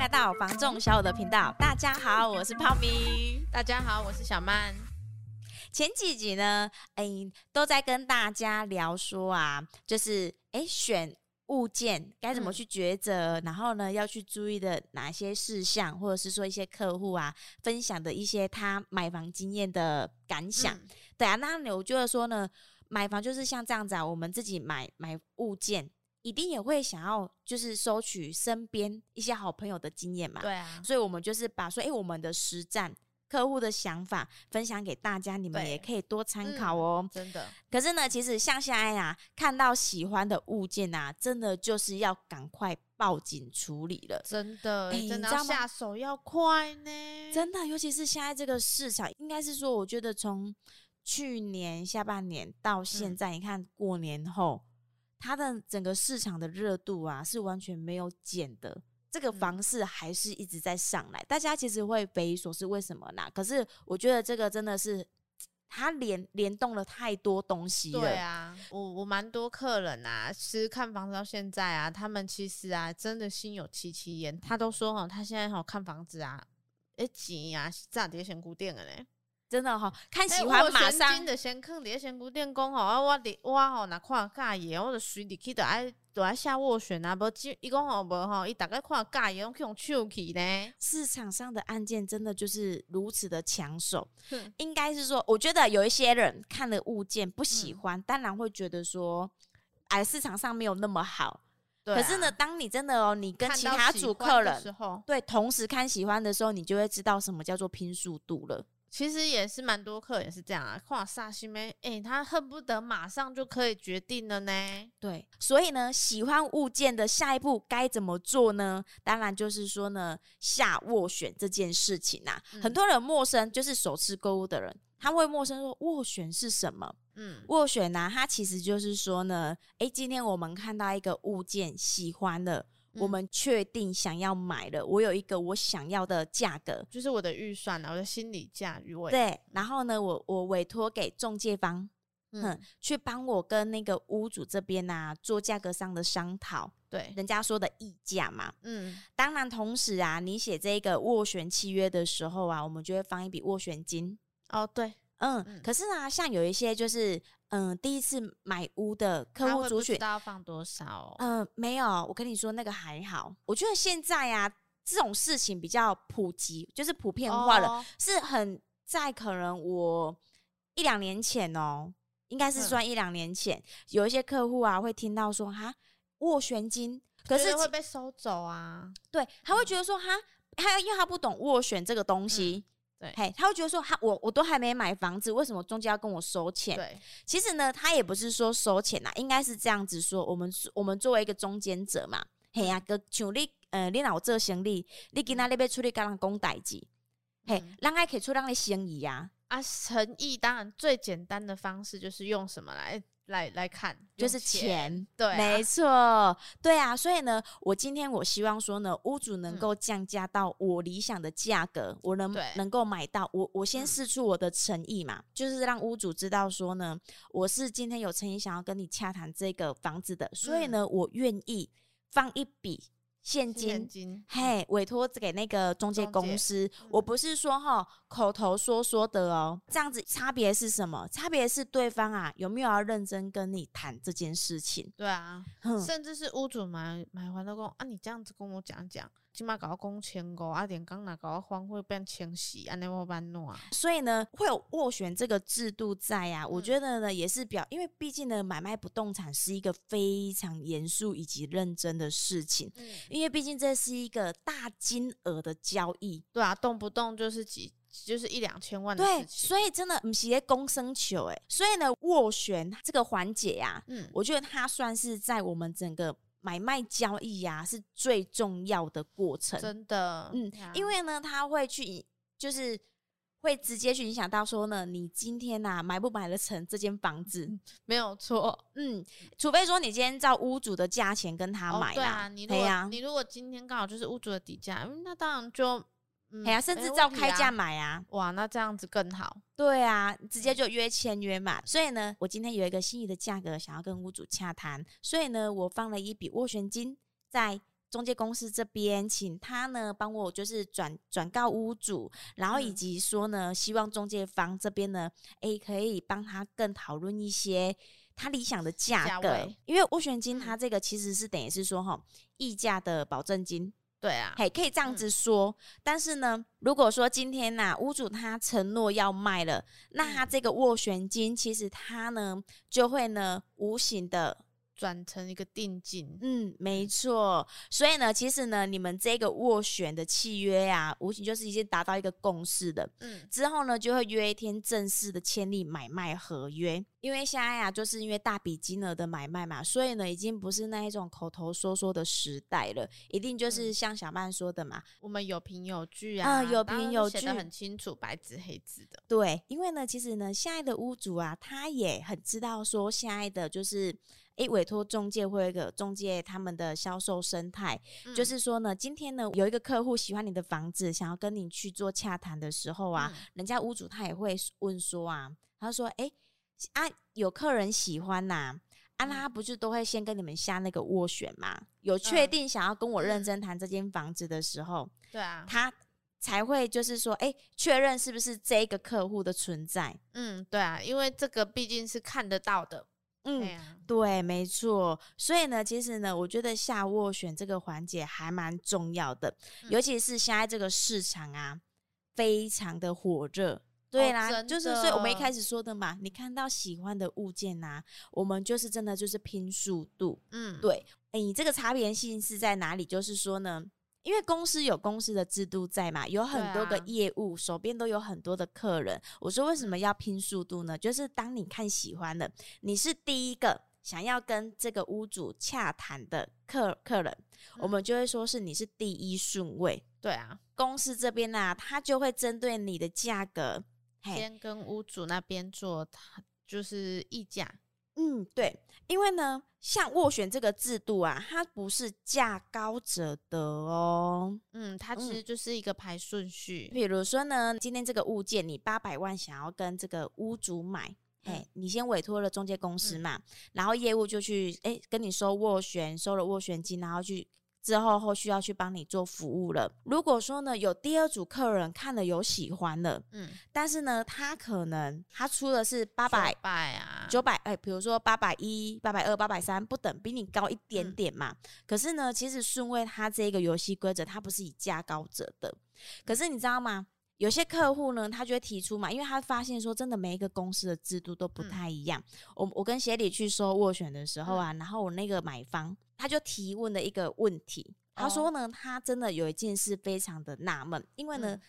来到房仲小武的频道。大家好，我是泡米。大家好，我是小曼。前几集呢，哎，都在跟大家聊说啊，就是哎，选物件该怎么去抉择，嗯、然后呢，要去注意的哪些事项，或者是说一些客户啊分享的一些他买房经验的感想。嗯、对啊，那我觉得说呢，买房就是像这样子啊，我们自己买买物件。一定也会想要，就是收取身边一些好朋友的经验嘛。对啊，所以我们就是把说，哎、欸，我们的实战客户的想法分享给大家，你们也可以多参考哦、嗯。真的。可是呢，其实像现在啊，看到喜欢的物件啊，真的就是要赶快报警处理了。真的，欸、真的要下手要快呢。真的，尤其是现在这个市场，应该是说，我觉得从去年下半年到现在，嗯、你看过年后。它的整个市场的热度啊，是完全没有减的。这个房市还是一直在上来，嗯、大家其实会匪夷所思，为什么呢？可是我觉得这个真的是它联联动了太多东西了。对啊，我我蛮多客人啊，其实看房子到现在啊，他们其实啊，真的心有戚戚焉。他都说哈，他现在好看房子啊，哎钱啊，咋跌先固定了嘞？真的哈、哦，看喜欢马上的先看，你先固定工吼，啊我的我吼，那看介意，我就随你去，就爱就爱下斡旋啊，无只伊讲吼无吼，伊大概看介意，拢去用手去呢。市场上的案件真的就是如此的抢手，哼应该是说，我觉得有一些人看了物件不喜欢，嗯、当然会觉得说，哎，市场上没有那么好。对啊、可是呢，当你真的哦，你跟其他组客人对同时看喜欢的时候，你就会知道什么叫做拼速度了。其实也是蛮多客人也是这样啊，哇煞西咩？哎，他恨不得马上就可以决定了呢。对，所以呢，喜欢物件的下一步该怎么做呢？当然就是说呢，下斡旋这件事情呐、啊，嗯、很多人陌生，就是首次购物的人，他会陌生说斡旋是什么？嗯，斡旋呢，它其实就是说呢，哎，今天我们看到一个物件喜欢的。我们确定想要买了，我有一个我想要的价格，就是我的预算啊，我的心理价。对，然后呢，我我委托给中介方，嗯，去帮我跟那个屋主这边啊做价格上的商讨。对，人家说的议价嘛，嗯，当然同时啊，你写这个斡旋契约的时候啊，我们就会放一笔斡旋金。哦，对。嗯，嗯，可是啊，像有一些就是，嗯，第一次买屋的客户族群，不知道要放多少哦？嗯，没有，我跟你说那个还好。我觉得现在啊，这种事情比较普及，就是普遍化了，哦、是很在可能我一两年前哦，应该是算一两年前，嗯、有一些客户啊会听到说哈斡旋金，可是会被收走啊？对，他会觉得说哈，他因为他不懂斡旋这个东西。嗯对，嘿，他会觉得说，他我我都还没买房子，为什么中介要跟我收钱？对，其实呢，他也不是说收钱呐，应该是这样子说，我们我们作为一个中间者嘛，嘿呀、啊，个像你呃，你老做生意，你今仔日要出去跟人讲代志，嗯、嘿，人还可以出让你生意呀，啊，诚意当然最简单的方式就是用什么来？来来看，就是钱，对、啊，没 错，对啊，所以呢，我今天我希望说呢，屋主能够降价到我理想的价格，嗯、我能能够买到，我我先试出我的诚意嘛，嗯、就是让屋主知道说呢，我是今天有诚意想要跟你洽谈这个房子的，所以呢，嗯、我愿意放一笔。现金，现金嘿，委托给那个中介公司。嗯、我不是说哈口头说说的哦，这样子差别是什么？差别是对方啊有没有要认真跟你谈这件事情？对啊，嗯、甚至是屋主买买完都讲啊，你这样子跟我讲讲。起码搞到公千五，啊，点刚拿搞到换会变清洗，安尼我办弄啊。所以呢，会有斡旋这个制度在呀、啊。嗯、我觉得呢，也是表，因为毕竟呢，买卖不动产是一个非常严肃以及认真的事情。嗯，因为毕竟这是一个大金额的交易，对啊，动不动就是几，就是一两千万的。对，所以真的不是在公生球哎。所以呢，斡旋这个环节呀，嗯，我觉得它算是在我们整个。买卖交易呀、啊，是最重要的过程。真的，嗯，啊、因为呢，他会去，就是会直接去影响到说呢，你今天呐、啊、买不买得成这间房子？没有错，嗯，除非说你今天照屋主的价钱跟他买。对啊，你如果、啊、你如果今天刚好就是屋主的底价，那当然就。哎呀、嗯啊，甚至照开价买啊！哇，那这样子更好。对啊，直接就约签约嘛。所以呢，我今天有一个心仪的价格想要跟屋主洽谈，所以呢，我放了一笔斡旋金在中介公司这边，请他呢帮我就是转转告屋主，然后以及说呢，希望中介方这边呢，诶可以帮他更讨论一些他理想的价格，因为斡旋金它这个其实是等于是说哈，溢价的保证金。对啊，嘿，可以这样子说。嗯、但是呢，如果说今天呐、啊，屋主他承诺要卖了，那他这个斡旋金其实他呢就会呢无形的。转成一个定金，嗯，没错。所以呢，其实呢，你们这个斡旋的契约啊，无形就是已经达到一个共识的。嗯，之后呢，就会约一天正式的签订买卖合约。因为现在呀、啊，就是因为大笔金额的买卖嘛，所以呢，已经不是那一种口头说说的时代了，一定就是像小曼说的嘛，嗯、我们有凭有据啊，嗯、有凭有据，写的很清楚，白纸黑字的。对，因为呢，其实呢，现在的屋主啊，他也很知道说，现在的就是。诶，委托中介或一个中介，他们的销售生态，嗯、就是说呢，今天呢有一个客户喜欢你的房子，想要跟你去做洽谈的时候啊，嗯、人家屋主他也会问说啊，他说，诶啊，有客人喜欢呐、啊，啊，那他不是都会先跟你们下那个斡旋嘛？有确定想要跟我认真谈这间房子的时候，对啊，他才会就是说，诶，确认是不是这个客户的存在？嗯，对啊，因为这个毕竟是看得到的。嗯，对，没错。所以呢，其实呢，我觉得下斡旋这个环节还蛮重要的，嗯、尤其是现在这个市场啊，非常的火热。对啦，哦、就是所以我们一开始说的嘛，你看到喜欢的物件啊，我们就是真的就是拼速度。嗯，对。诶，你这个差别性是在哪里？就是说呢。因为公司有公司的制度在嘛，有很多个业务，啊、手边都有很多的客人。我说为什么要拼速度呢？就是当你看喜欢的，你是第一个想要跟这个屋主洽谈的客客人，嗯、我们就会说是你是第一顺位。对啊，公司这边呢、啊，他就会针对你的价格，先跟屋主那边做，他就是议价。嗯，对，因为呢，像斡旋这个制度啊，它不是价高者得哦。嗯，它其实就是一个排顺序。比如说呢，今天这个物件你八百万想要跟这个屋主买，哎、嗯，你先委托了中介公司嘛，嗯、然后业务就去哎跟你收斡旋，收了斡旋金，然后去。之后后续要去帮你做服务了。如果说呢，有第二组客人看了有喜欢的，嗯，但是呢，他可能他出的是八百啊，九百，哎，比如说八百一、八百二、八百三不等，比你高一点点嘛。嗯、可是呢，其实顺位他这个游戏规则，它不是以价高者的。可是你知道吗？有些客户呢，他就会提出嘛，因为他发现说，真的每一个公司的制度都不太一样。嗯、我我跟协理去收斡旋的时候啊，嗯、然后我那个买方他就提问了一个问题，他说呢，他真的有一件事非常的纳闷，因为呢，嗯、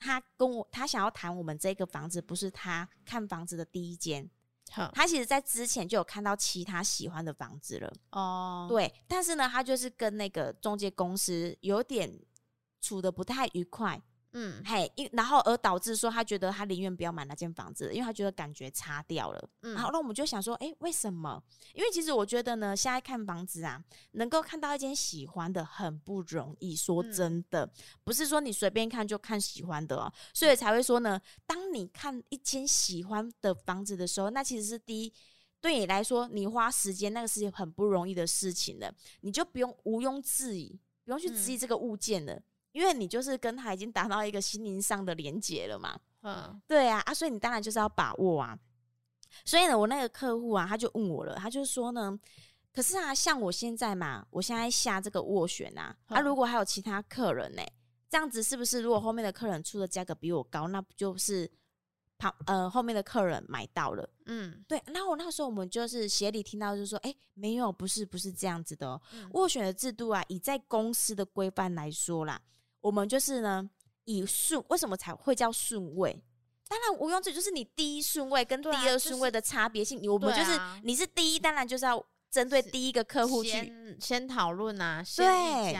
他跟我他想要谈我们这个房子，不是他看房子的第一间，好。他其实在之前就有看到其他喜欢的房子了哦，对，但是呢，他就是跟那个中介公司有点处的不太愉快。嗯，嘿，因然后而导致说他觉得他宁愿不要买那间房子，因为他觉得感觉差掉了。嗯，好，那我们就想说，哎，为什么？因为其实我觉得呢，现在看房子啊，能够看到一间喜欢的很不容易。说真的，嗯、不是说你随便看就看喜欢的哦，所以才会说呢，当你看一间喜欢的房子的时候，那其实是第一，对你来说，你花时间那个是很不容易的事情了，你就不用毋庸置疑，不用去质疑这个物件了。嗯因为你就是跟他已经达到一个心灵上的连结了嘛，嗯，对啊，啊，所以你当然就是要把握啊。所以呢，我那个客户啊，他就问我了，他就说呢，可是啊，像我现在嘛，我现在下这个斡旋啊，嗯、啊，如果还有其他客人呢、欸，这样子是不是？如果后面的客人出的价格比我高，那不就是旁呃后面的客人买到了？嗯，对。那我那时候我们就是协理听到就是说，哎、欸，没有，不是，不是这样子的、喔。嗯、斡旋的制度啊，以在公司的规范来说啦。我们就是呢，以顺为什么才会叫顺位？当然，毋庸置疑就是你第一顺位跟第二顺位的差别性。我们就是你是第一，当然就是要针对第一个客户去先，先讨论啊。对，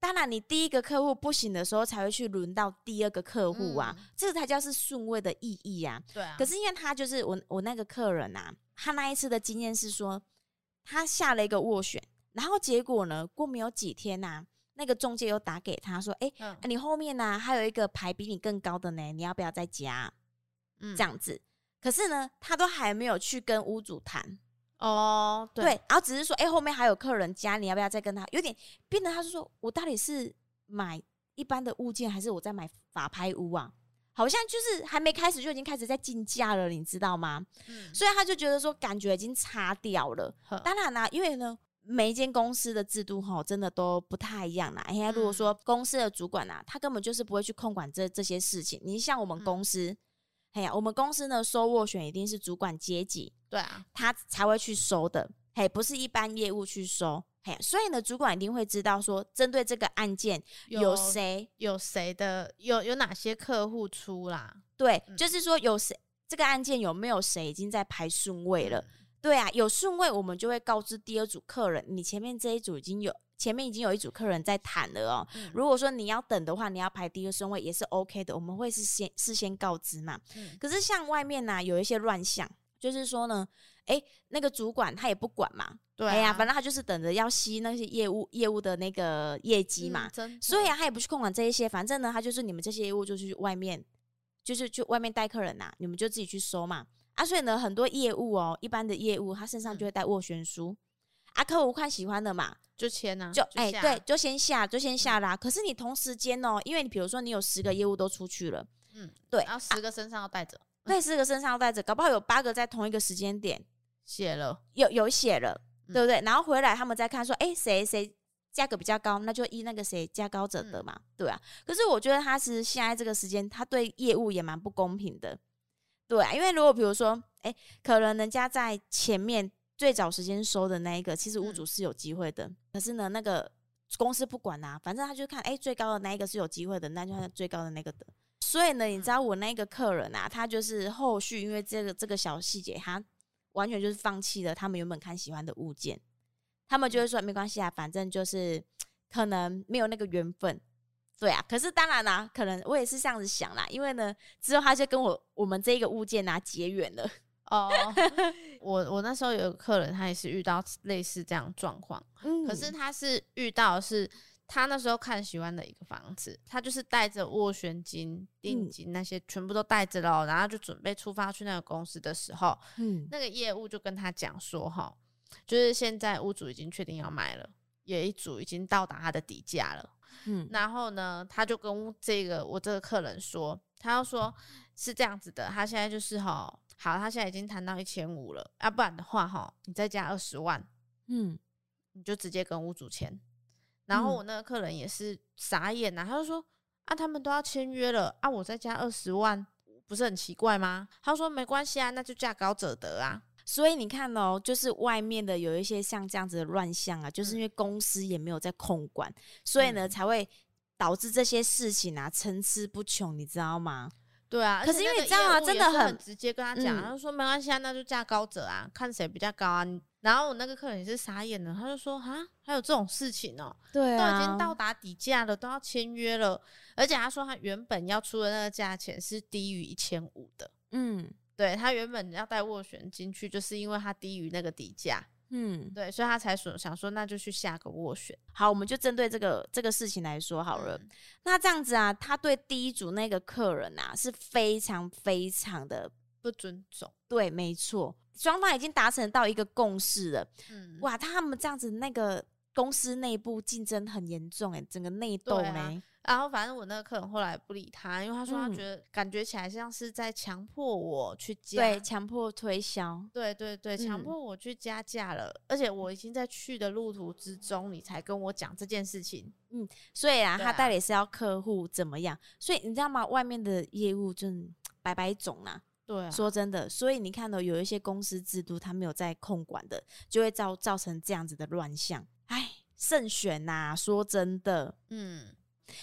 当然你第一个客户不行的时候，才会去轮到第二个客户啊，嗯、这才叫是顺位的意义啊。对啊。可是因为他就是我我那个客人啊，他那一次的经验是说，他下了一个斡旋，然后结果呢，过没有几天呐、啊。那个中介又打给他说：“哎、欸，嗯、你后面呢、啊、还有一个牌比你更高的呢，你要不要再加？嗯，这样子。可是呢，他都还没有去跟屋主谈哦，对，对，然后只是说，哎、欸，后面还有客人加，你要不要再跟他？有点变得他是说我到底是买一般的物件，还是我在买法拍屋啊？好像就是还没开始就已经开始在竞价了，你知道吗？嗯，所以他就觉得说感觉已经差掉了。当然啦、啊，因为呢，每一间公司的制度哈，真的都不太一样啦。哎呀，如果说公司的主管呐、啊，他根本就是不会去控管这这些事情。你像我们公司，哎呀、嗯，我们公司呢收斡旋一定是主管阶级，对啊，他才会去收的，嘿，不是一般业务去收。嘿，所以呢，主管一定会知道说，针对这个案件有谁有谁的有有哪些客户出啦？对，嗯、就是说有谁这个案件有没有谁已经在排顺位了？嗯、对啊，有顺位，我们就会告知第二组客人，你前面这一组已经有前面已经有一组客人在谈了哦。嗯、如果说你要等的话，你要排第二顺位也是 OK 的，我们会是先事先告知嘛。嗯、可是像外面呢、啊，有一些乱象，就是说呢。哎，那个主管他也不管嘛，对、啊，哎呀，反正他就是等着要吸那些业务业务的那个业绩嘛，嗯、所以啊，他也不去控管这一些，反正呢，他就是你们这些业务就去外面，就是去外面带客人呐、啊，你们就自己去收嘛，啊，所以呢，很多业务哦，一般的业务他身上就会带斡旋书，嗯、啊，客户看喜欢的嘛，就签呐、啊，就哎，对，就先下，就先下啦。嗯、可是你同时间哦，因为你比如说你有十个业务都出去了，嗯，对，然后十个身上要带着，对、啊，十个身上要带着，搞不好有八个在同一个时间点。写了，有有写了，嗯、对不对？然后回来他们再看说，哎，谁谁价格比较高，那就依那个谁价高者得嘛，嗯、对啊。可是我觉得他是现在这个时间，他对业务也蛮不公平的，对啊。因为如果比如说，哎，可能人家在前面最早时间收的那一个，其实屋主是有机会的。嗯、可是呢，那个公司不管啊，反正他就看，哎，最高的那一个是有机会的，那就最高的那个的。所以呢，你知道我那个客人啊，他就是后续因为这个这个小细节，他。完全就是放弃了他们原本看喜欢的物件，他们就会说没关系啊，反正就是可能没有那个缘分，对啊。可是当然啦、啊，可能我也是这样子想啦，因为呢，之后他就跟我我们这个物件啊结缘了。哦，我我那时候有个客人，他也是遇到类似这样状况，嗯，可是他是遇到是。他那时候看喜欢的一个房子，他就是带着斡旋金、定金那些全部都带着了，嗯、然后就准备出发去那个公司的时候，嗯，那个业务就跟他讲说，哈，就是现在屋主已经确定要卖了，有一组已经到达他的底价了，嗯，然后呢，他就跟这个我这个客人说，他要说是这样子的，他现在就是哈，好，他现在已经谈到一千五了，要、啊、不然的话哈，你再加二十万，嗯，你就直接跟屋主签。然后我那个客人也是傻眼呐、啊，他就说啊，他们都要签约了啊，我再加二十万，不是很奇怪吗？他说没关系啊，那就价高者得啊。所以你看哦，就是外面的有一些像这样子的乱象啊，就是因为公司也没有在控管，嗯、所以呢才会导致这些事情啊参差不穷，你知道吗？对啊，可是因为你知道吗？真的很，很直接跟他讲，嗯、他就说没关系啊，那就价高者啊，看谁比较高啊。然后我那个客人也是傻眼了，他就说啊，还有这种事情哦、喔，对啊，都已经到达底价了，都要签约了，而且他说他原本要出的那个价钱是低于一千五的，嗯，对，他原本要带斡旋进去，就是因为他低于那个底价。嗯，对，所以他才说想说，那就去下个斡旋。好，我们就针对这个这个事情来说好了。嗯、那这样子啊，他对第一组那个客人啊是非常非常的不尊重。对，没错，双方已经达成到一个共识了。嗯，哇，他们这样子那个公司内部竞争很严重，哎，整个内斗呢。然后反正我那个客人后来不理他，因为他说他觉得感觉起来像是在强迫我去加，对，强迫推销，对对对，强迫我去加价了，嗯、而且我已经在去的路途之中，你才跟我讲这件事情，嗯，所以啊，啊他到底是要客户怎么样？所以你知道吗？外面的业务真百百种啊，对啊，说真的，所以你看到有一些公司制度他没有在控管的，就会造造成这样子的乱象，哎，慎选呐、啊，说真的，嗯。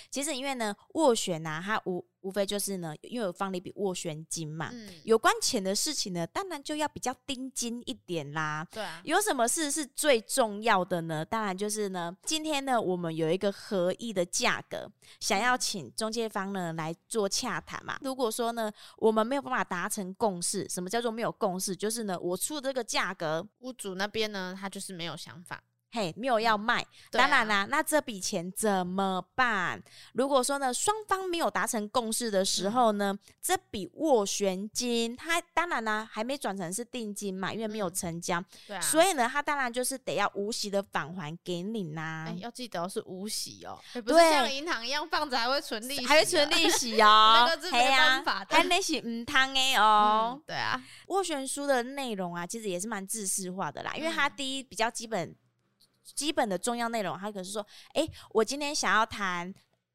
其实因为呢，斡旋呐，它无无非就是呢，因为有放了一笔斡旋金嘛。嗯。有关钱的事情呢，当然就要比较盯紧一点啦。对啊。有什么事是最重要的呢？当然就是呢，今天呢，我们有一个合意的价格，想要请中介方呢来做洽谈嘛。如果说呢，我们没有办法达成共识，什么叫做没有共识？就是呢，我出的这个价格，屋主那边呢，他就是没有想法。嘿，没有要卖，当然啦，那这笔钱怎么办？如果说呢，双方没有达成共识的时候呢，嗯、这笔斡旋金，它当然呢还没转成是定金嘛，因为没有成交，嗯、对啊，所以呢，它当然就是得要无息的返还给你啦。哎，要记得是无息哦，不是像银行一样放着还会存利息，还会存利 息哦，那个是没办法的，还那是唔汤哎 哦、嗯，对啊，斡旋书的内容啊，其实也是蛮制式化的啦，因为它第一比较基本。基本的重要内容，他可是说，哎、欸，我今天想要谈，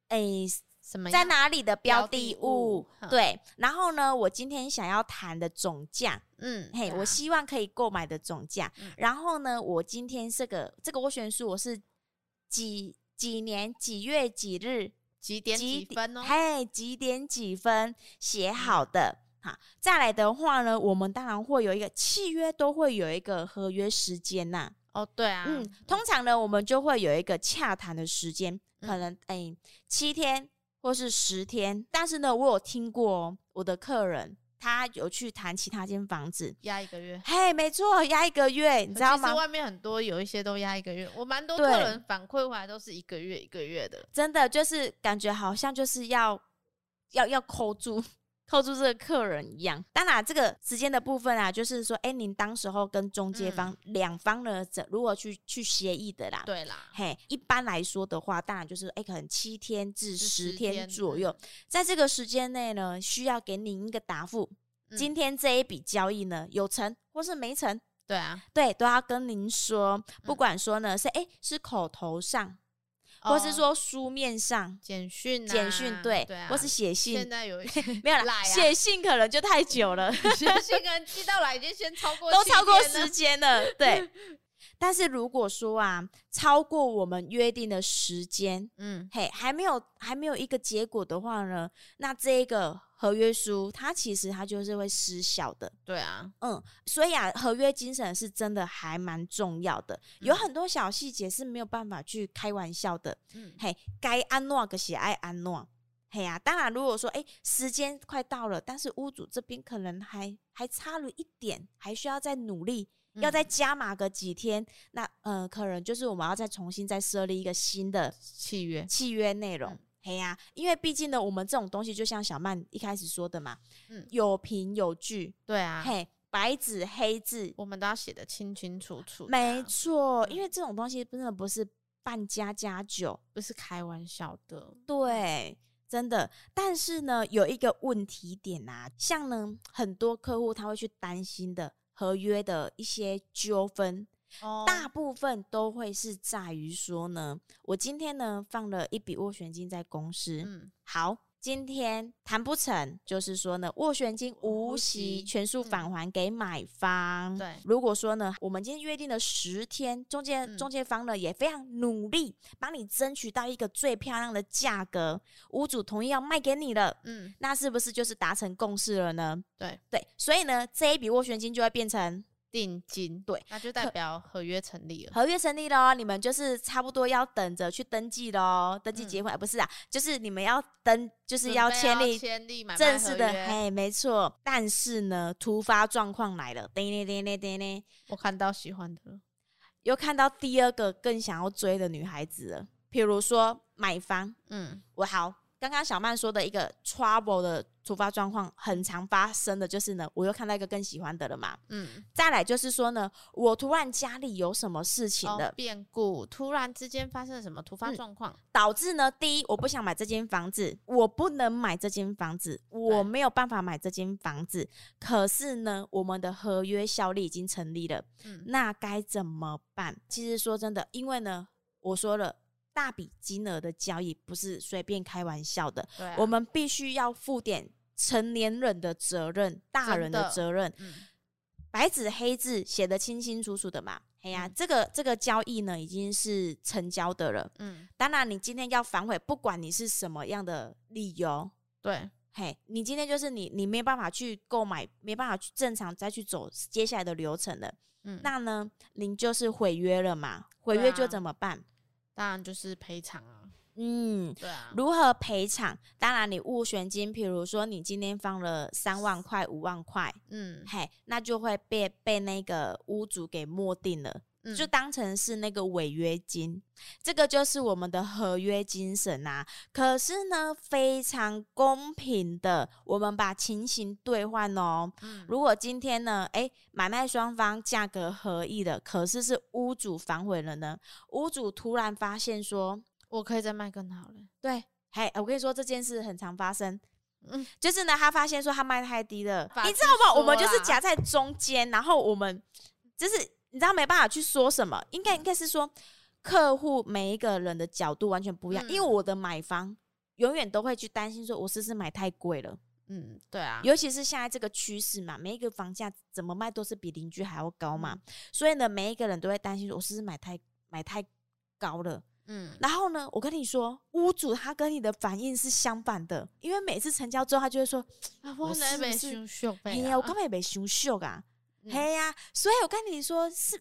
哎、欸，什么在哪里的标的物？的物对，然后呢，我今天想要谈的总价，嗯，嘿，啊、我希望可以购买的总价。嗯、然后呢，我今天这个这个斡旋书，我是几几年几月几日几点几分哦？嘿，几点几分写好的？好、嗯，再来的话呢，我们当然会有一个契约，都会有一个合约时间呐、啊。哦，对啊，嗯，通常呢，我们就会有一个洽谈的时间，可能哎、七天或是十天。但是呢，我有听过我的客人，他有去谈其他间房子，押一个月。嘿，没错，押一个月，你知道吗？其实外面很多有一些都押一个月，我蛮多客人反馈回来都是一个月一个月的，真的就是感觉好像就是要要要抠住。扣住这个客人一样，当然这个时间的部分啊，就是说，哎、欸，您当时候跟中介方两、嗯、方呢，如果去去协议的啦，对啦，嘿，一般来说的话，当然就是，哎、欸，可能七天至十天左右，在这个时间内呢，需要给您一个答复。嗯、今天这一笔交易呢，有成或是没成？对啊，对，都要跟您说，不管说呢是哎、欸、是口头上。或是说书面上简讯，简讯对，或是写信。现在有一些没有了，写信可能就太久了，写信可能寄到来已经先超过都超过时间了，对。但是如果说啊，超过我们约定的时间，嗯，嘿，还没有还没有一个结果的话呢，那这个合约书它其实它就是会失效的。对啊，嗯，所以啊，合约精神是真的还蛮重要的，嗯、有很多小细节是没有办法去开玩笑的。嗯，嘿，该安诺个喜爱安诺，嘿呀、啊，当然如果说哎、欸、时间快到了，但是屋主这边可能还还差了一点，还需要再努力。要再加码个几天，那呃，可能就是我们要再重新再设立一个新的契约契约内容。嘿呀、因为毕竟呢，我们这种东西就像小曼一开始说的嘛，嗯，有凭有据，对啊，嘿，白纸黑字，我们都要写的清清楚楚。没错，因为这种东西真的不是办家家酒，不是开玩笑的，对，真的。但是呢，有一个问题点啊，像呢，很多客户他会去担心的。合约的一些纠纷，哦、大部分都会是在于说呢，我今天呢放了一笔斡旋金在公司，嗯，好。今天谈不成，就是说呢，斡旋金无息全数返还给买方。对，如果说呢，我们今天约定了十天，中介中介方呢也非常努力，帮你争取到一个最漂亮的价格，屋主同意要卖给你了。嗯，那是不是就是达成共识了呢？对对，所以呢，这一笔斡旋金就会变成。定金对，那就代表合约成立了。合约成立了，你们就是差不多要等着去登记喽，登记结婚、嗯、不是啊，就是你们要登，就是要签立签立正式的，嘿，没错。但是呢，突发状况来了，叮叮叮叮叮叮，我看到喜欢的了，又看到第二个更想要追的女孩子了。比如说买房，嗯，我好。刚刚小曼说的一个 trouble 的突发状况，很常发生的就是呢，我又看到一个更喜欢的了嘛。嗯，再来就是说呢，我突然家里有什么事情的变故，突然之间发生了什么突发状况，导致呢，第一，我不想买这间房子，我不能买这间房子，我没有办法买这间房子。可是呢，我们的合约效力已经成立了，嗯，那该怎么办？其实说真的，因为呢，我说了。大笔金额的交易不是随便开玩笑的，啊、我们必须要负点成年人的责任，大人的责任，嗯、白纸黑字写得清清楚楚的嘛。哎呀、啊，嗯、这个这个交易呢已经是成交的了。嗯，当然你今天要反悔，不管你是什么样的理由，对，嘿，你今天就是你你没办法去购买，没办法去正常再去走接下来的流程了。嗯，那呢，您就是毁约了嘛？毁约就怎么办？当然就是赔偿啊，嗯，对啊，如何赔偿？当然，你斡旋金，比如说你今天放了三万块、五万块，嗯，嘿，那就会被被那个屋主给摸定了。嗯、就当成是那个违约金，这个就是我们的合约精神啊。可是呢，非常公平的，我们把情形兑换哦。嗯、如果今天呢，诶，买卖双方价格合意的，可是是屋主反悔了呢？屋主突然发现说，我可以再卖更好了。对，嘿，我跟你说这件事很常发生。嗯，就是呢，他发现说他卖太低了，你知道吗？我们就是夹在中间，然后我们就是你知道没办法去说什么，应该应该是说客户每一个人的角度完全不一样，嗯、因为我的买房永远都会去担心说，我是不是买太贵了？嗯，对啊，尤其是现在这个趋势嘛，每一个房价怎么卖都是比邻居还要高嘛，嗯、所以呢，每一个人都会担心说，我是不是买太买太高了？嗯，然后呢，我跟你说，屋主他跟你的反应是相反的，因为每次成交之后，他就会说：“啊，我是不是？哎呀，我根本也没修修啊，嘿呀。”所以我跟你说是，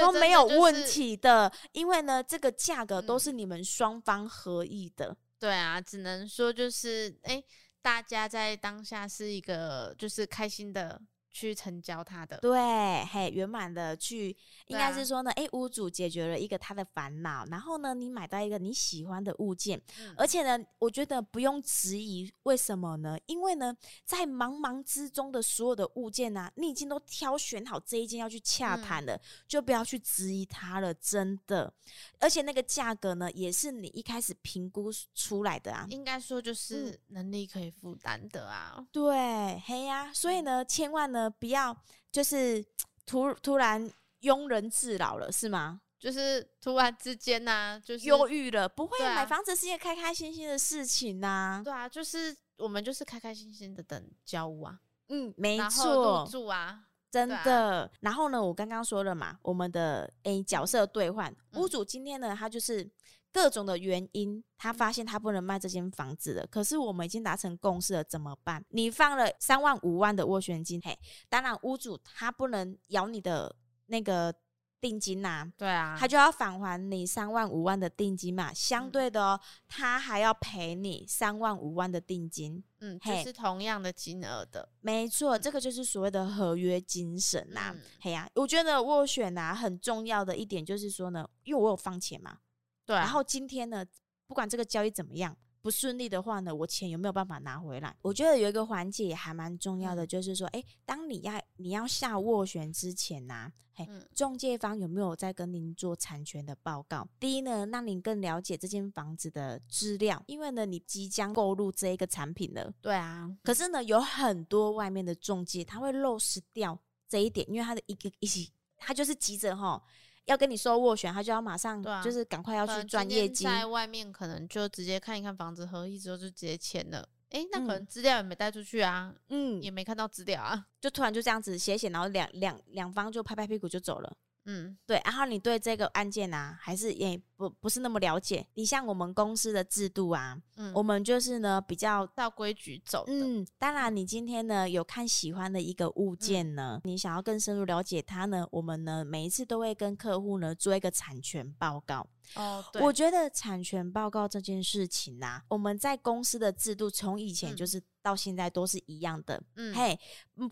都没有问题的，因为呢，这个价格都是你们双方合意的。对啊，只能说就是，哎，大家在当下是一个就是开心的。去成交他的，对，嘿，圆满的去，应该是说呢，哎、啊欸，屋主解决了一个他的烦恼，然后呢，你买到一个你喜欢的物件，嗯、而且呢，我觉得不用质疑，为什么呢？因为呢，在茫茫之中的所有的物件啊，你已经都挑选好这一件要去洽谈了，嗯、就不要去质疑它了，真的。而且那个价格呢，也是你一开始评估出来的啊，应该说就是能力可以负担的啊。嗯、对，嘿呀、啊，所以呢，千万呢。呃，不要就是突突然庸人自扰了，是吗？就是突然之间呢、啊，就是忧郁了。不会，啊、买房子是一件开开心心的事情呐、啊。对啊，就是我们就是开开心心的等交屋啊。嗯，没错，入住啊，真的。啊、然后呢，我刚刚说了嘛，我们的 A 角色兑换，嗯、屋主今天呢，他就是。各种的原因，他发现他不能卖这间房子了。可是我们已经达成共识了，怎么办？你放了三万五万的斡旋金，嘿，当然屋主他不能咬你的那个定金呐、啊，对啊，他就要返还你三万五万的定金嘛。相对的哦，他还要赔你三万五万的定金，嗯，嘿是同样的金额的，没错，这个就是所谓的合约精神呐、啊。嗯、嘿呀、啊，我觉得斡旋呐很重要的一点就是说呢，因为我有放钱嘛。对、啊，然后今天呢，不管这个交易怎么样不顺利的话呢，我钱有没有办法拿回来？我觉得有一个环节也还蛮重要的，就是说，哎，当你要你要下斡旋之前呐、啊，嘿，中介方有没有在跟您做产权的报告？第一呢，让您更了解这间房子的资料，因为呢，你即将购入这一个产品了。对啊，可是呢，有很多外面的中介他会漏失掉这一点，因为他的一个一起，他就是急着哈。要跟你收斡旋，他就要马上，就是赶快要去赚业绩。在外面可能就直接看一看房子合意之后就直接签了。诶、欸，那可能资料也没带出去啊，嗯，也没看到资料啊，就突然就这样子写写，然后两两两方就拍拍屁股就走了。嗯，对，然后你对这个案件啊，还是也不不是那么了解。你像我们公司的制度啊，嗯，我们就是呢比较照规矩走。嗯，当然你今天呢有看喜欢的一个物件呢，嗯、你想要更深入了解它呢，我们呢每一次都会跟客户呢做一个产权报告。哦，对，我觉得产权报告这件事情啊，我们在公司的制度从以前就是。嗯到现在都是一样的，嗯，嘿，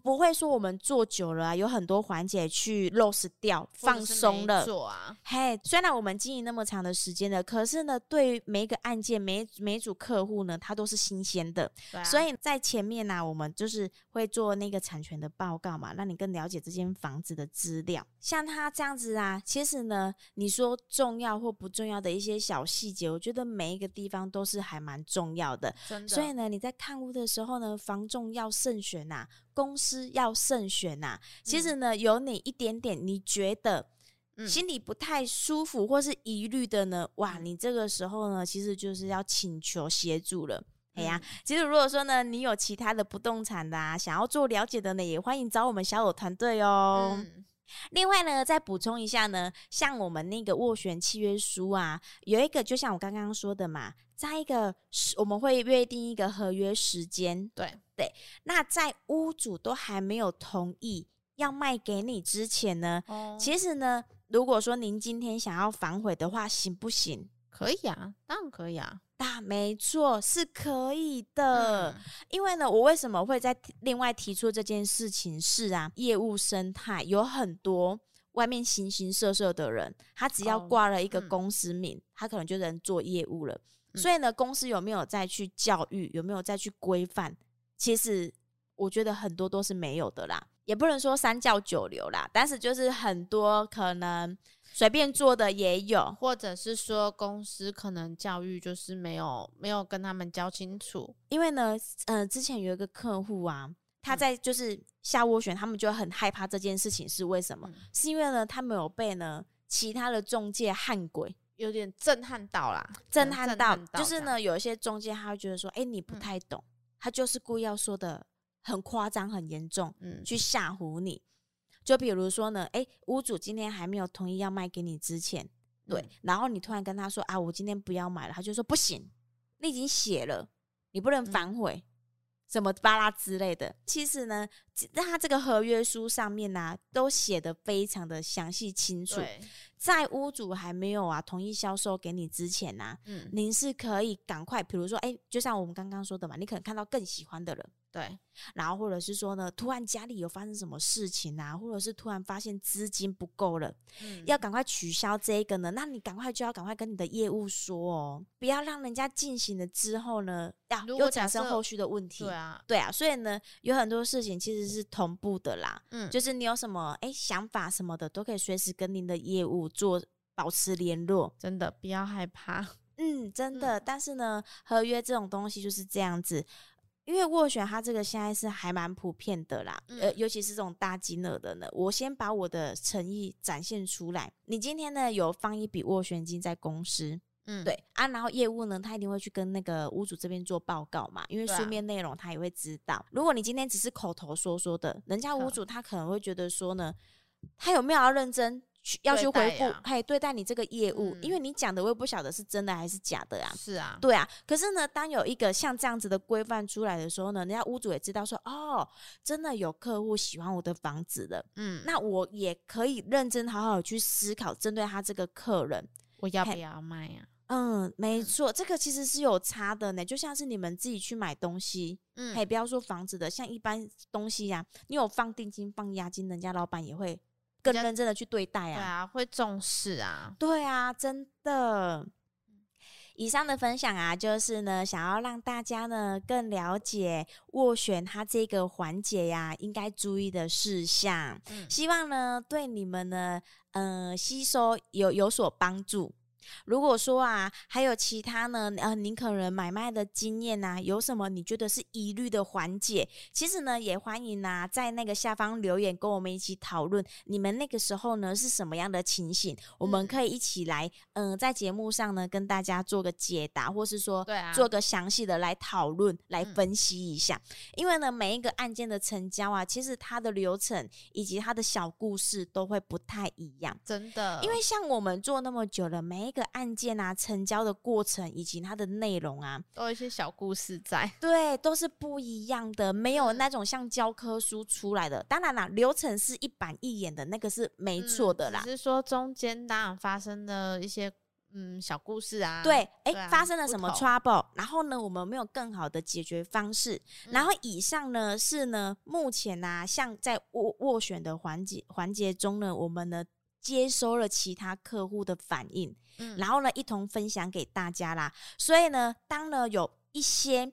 不会说我们做久了啊，有很多环节去 lose 掉，放松了，做啊，嘿，虽然我们经营那么长的时间了，可是呢，对于每一个案件，每每组客户呢，它都是新鲜的，所以在前面呢，啊，我们就是会做那个产权的报告嘛，让你更了解这间房子的资料。像他这样子啊，其实呢，你说重要或不重要的一些小细节，我觉得每一个地方都是还蛮重要的，真的。所以呢，你在看屋的时候。呢，房重要慎选呐、啊，公司要慎选呐、啊。其实呢，有哪一点点你觉得心里不太舒服或是疑虑的呢，哇，你这个时候呢，其实就是要请求协助了。哎呀，其实如果说呢，你有其他的不动产的啊，想要做了解的呢，也欢迎找我们小有团队哦。嗯另外呢，再补充一下呢，像我们那个斡旋契约书啊，有一个就像我刚刚说的嘛，在一个我们会约定一个合约时间，对对。那在屋主都还没有同意要卖给你之前呢，哦、其实呢，如果说您今天想要反悔的话，行不行？可以啊，当然可以啊。啊，没错，是可以的。嗯、因为呢，我为什么会在另外提出这件事情是啊，业务生态有很多外面形形色色的人，他只要挂了一个公司名，哦嗯、他可能就能做业务了。嗯、所以呢，公司有没有再去教育，有没有再去规范？其实我觉得很多都是没有的啦，也不能说三教九流啦，但是就是很多可能随便做的也有，或者是说公司可能教育就是没有没有跟他们教清楚。因为呢，呃，之前有一个客户啊。他在就是下斡旋，他们就很害怕这件事情是为什么？嗯、是因为呢，他没有被呢其他的中介汉鬼，有点震撼到啦，震撼到，就是呢有一些中介他会觉得说，哎、欸，你不太懂，嗯、他就是故意要说的很夸张、很严重，嗯，去吓唬你。就比如说呢，哎、欸，屋主今天还没有同意要卖给你之前，对，嗯、然后你突然跟他说啊，我今天不要买了，他就说不行，你已经写了，你不能反悔。嗯什么巴拉之类的，其实呢，在他这个合约书上面呢、啊，都写的非常的详细清楚。在屋主还没有啊同意销售给你之前呢、啊，嗯，您是可以赶快，比如说，哎、欸，就像我们刚刚说的嘛，你可能看到更喜欢的人。对，然后或者是说呢，突然家里有发生什么事情啊，或者是突然发现资金不够了，嗯，要赶快取消这个呢，那你赶快就要赶快跟你的业务说哦，不要让人家进行了之后呢，呀，又产生后续的问题。对啊，对啊，所以呢，有很多事情其实是同步的啦，嗯，就是你有什么哎想法什么的，都可以随时跟您的业务做保持联络，真的不要害怕，嗯，真的，嗯，但是呢，合约这种东西就是这样子。因为斡旋它这个现在是还蛮普遍的啦，嗯、呃，尤其是这种大金额的呢，我先把我的诚意展现出来。你今天呢有放一笔斡旋金在公司，嗯，对啊，然后业务呢他一定会去跟那个屋主这边做报告嘛，因为书面内容他也会知道。啊、如果你今天只是口头说说的，人家屋主他可能会觉得说呢，他有没有要认真去？要去回复，嘿，对待你这个业务，嗯、因为你讲的我也不晓得是真的还是假的啊。是啊，对啊。可是呢，当有一个像这样子的规范出来的时候呢，人家屋主也知道说，哦，真的有客户喜欢我的房子的，嗯，那我也可以认真好好去思考，针对他这个客人，我要不要卖呀、啊？嗯，没错，这个其实是有差的呢。就像是你们自己去买东西，嗯，嘿，不要说房子的，像一般东西呀、啊，你有放定金、放押金，人家老板也会。更认真的去对待啊，对啊，会重视啊，对啊，真的。以上的分享啊，就是呢，想要让大家呢更了解斡旋它这个环节呀，应该注意的事项。嗯，希望呢对你们呢，呃，吸收有有所帮助。如果说啊，还有其他呢，呃，您可能买卖的经验呐、啊，有什么你觉得是疑虑的环节？其实呢，也欢迎啊，在那个下方留言，跟我们一起讨论。你们那个时候呢是什么样的情形？我们可以一起来，嗯、呃，在节目上呢跟大家做个解答，或是说，对啊，做个详细的来讨论、来分析一下。嗯、因为呢，每一个案件的成交啊，其实它的流程以及它的小故事都会不太一样。真的，因为像我们做那么久了，每一个案件啊，成交的过程以及它的内容啊，都有一些小故事在。对，都是不一样的，没有那种像教科书出来的。嗯、当然啦，流程是一板一眼的，那个是没错的啦。只是说中间当然发生了一些嗯小故事啊。对，哎、欸，啊、发生了什么 trouble？然后呢，我们没有更好的解决方式。嗯、然后以上呢是呢，目前啊，像在斡斡旋的环节环节中呢，我们呢。接收了其他客户的反应，嗯，然后呢，一同分享给大家啦。所以呢，当呢有一些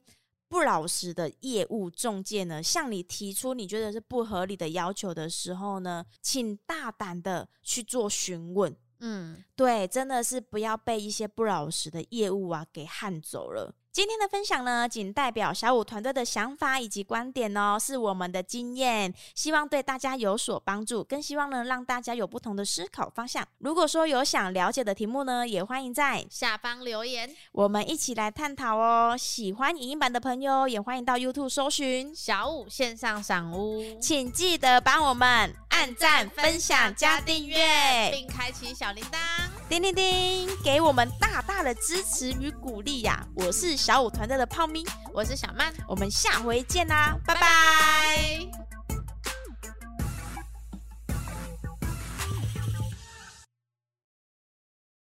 不老实的业务中介呢，向你提出你觉得是不合理的要求的时候呢，请大胆的去做询问。嗯，对，真的是不要被一些不老实的业务啊给撼走了。今天的分享呢，仅代表小五团队的想法以及观点哦，是我们的经验，希望对大家有所帮助，更希望呢让大家有不同的思考方向。如果说有想了解的题目呢，也欢迎在下方留言，我们一起来探讨哦。喜欢影音版的朋友，也欢迎到 YouTube 搜寻小五线上赏屋，请记得帮我们按赞、分享、加订阅，并开启小铃铛，叮叮叮，给我们大大的支持与鼓励呀！我是。小舞团队的泡咪。我是小曼。我们下回见啦拜拜。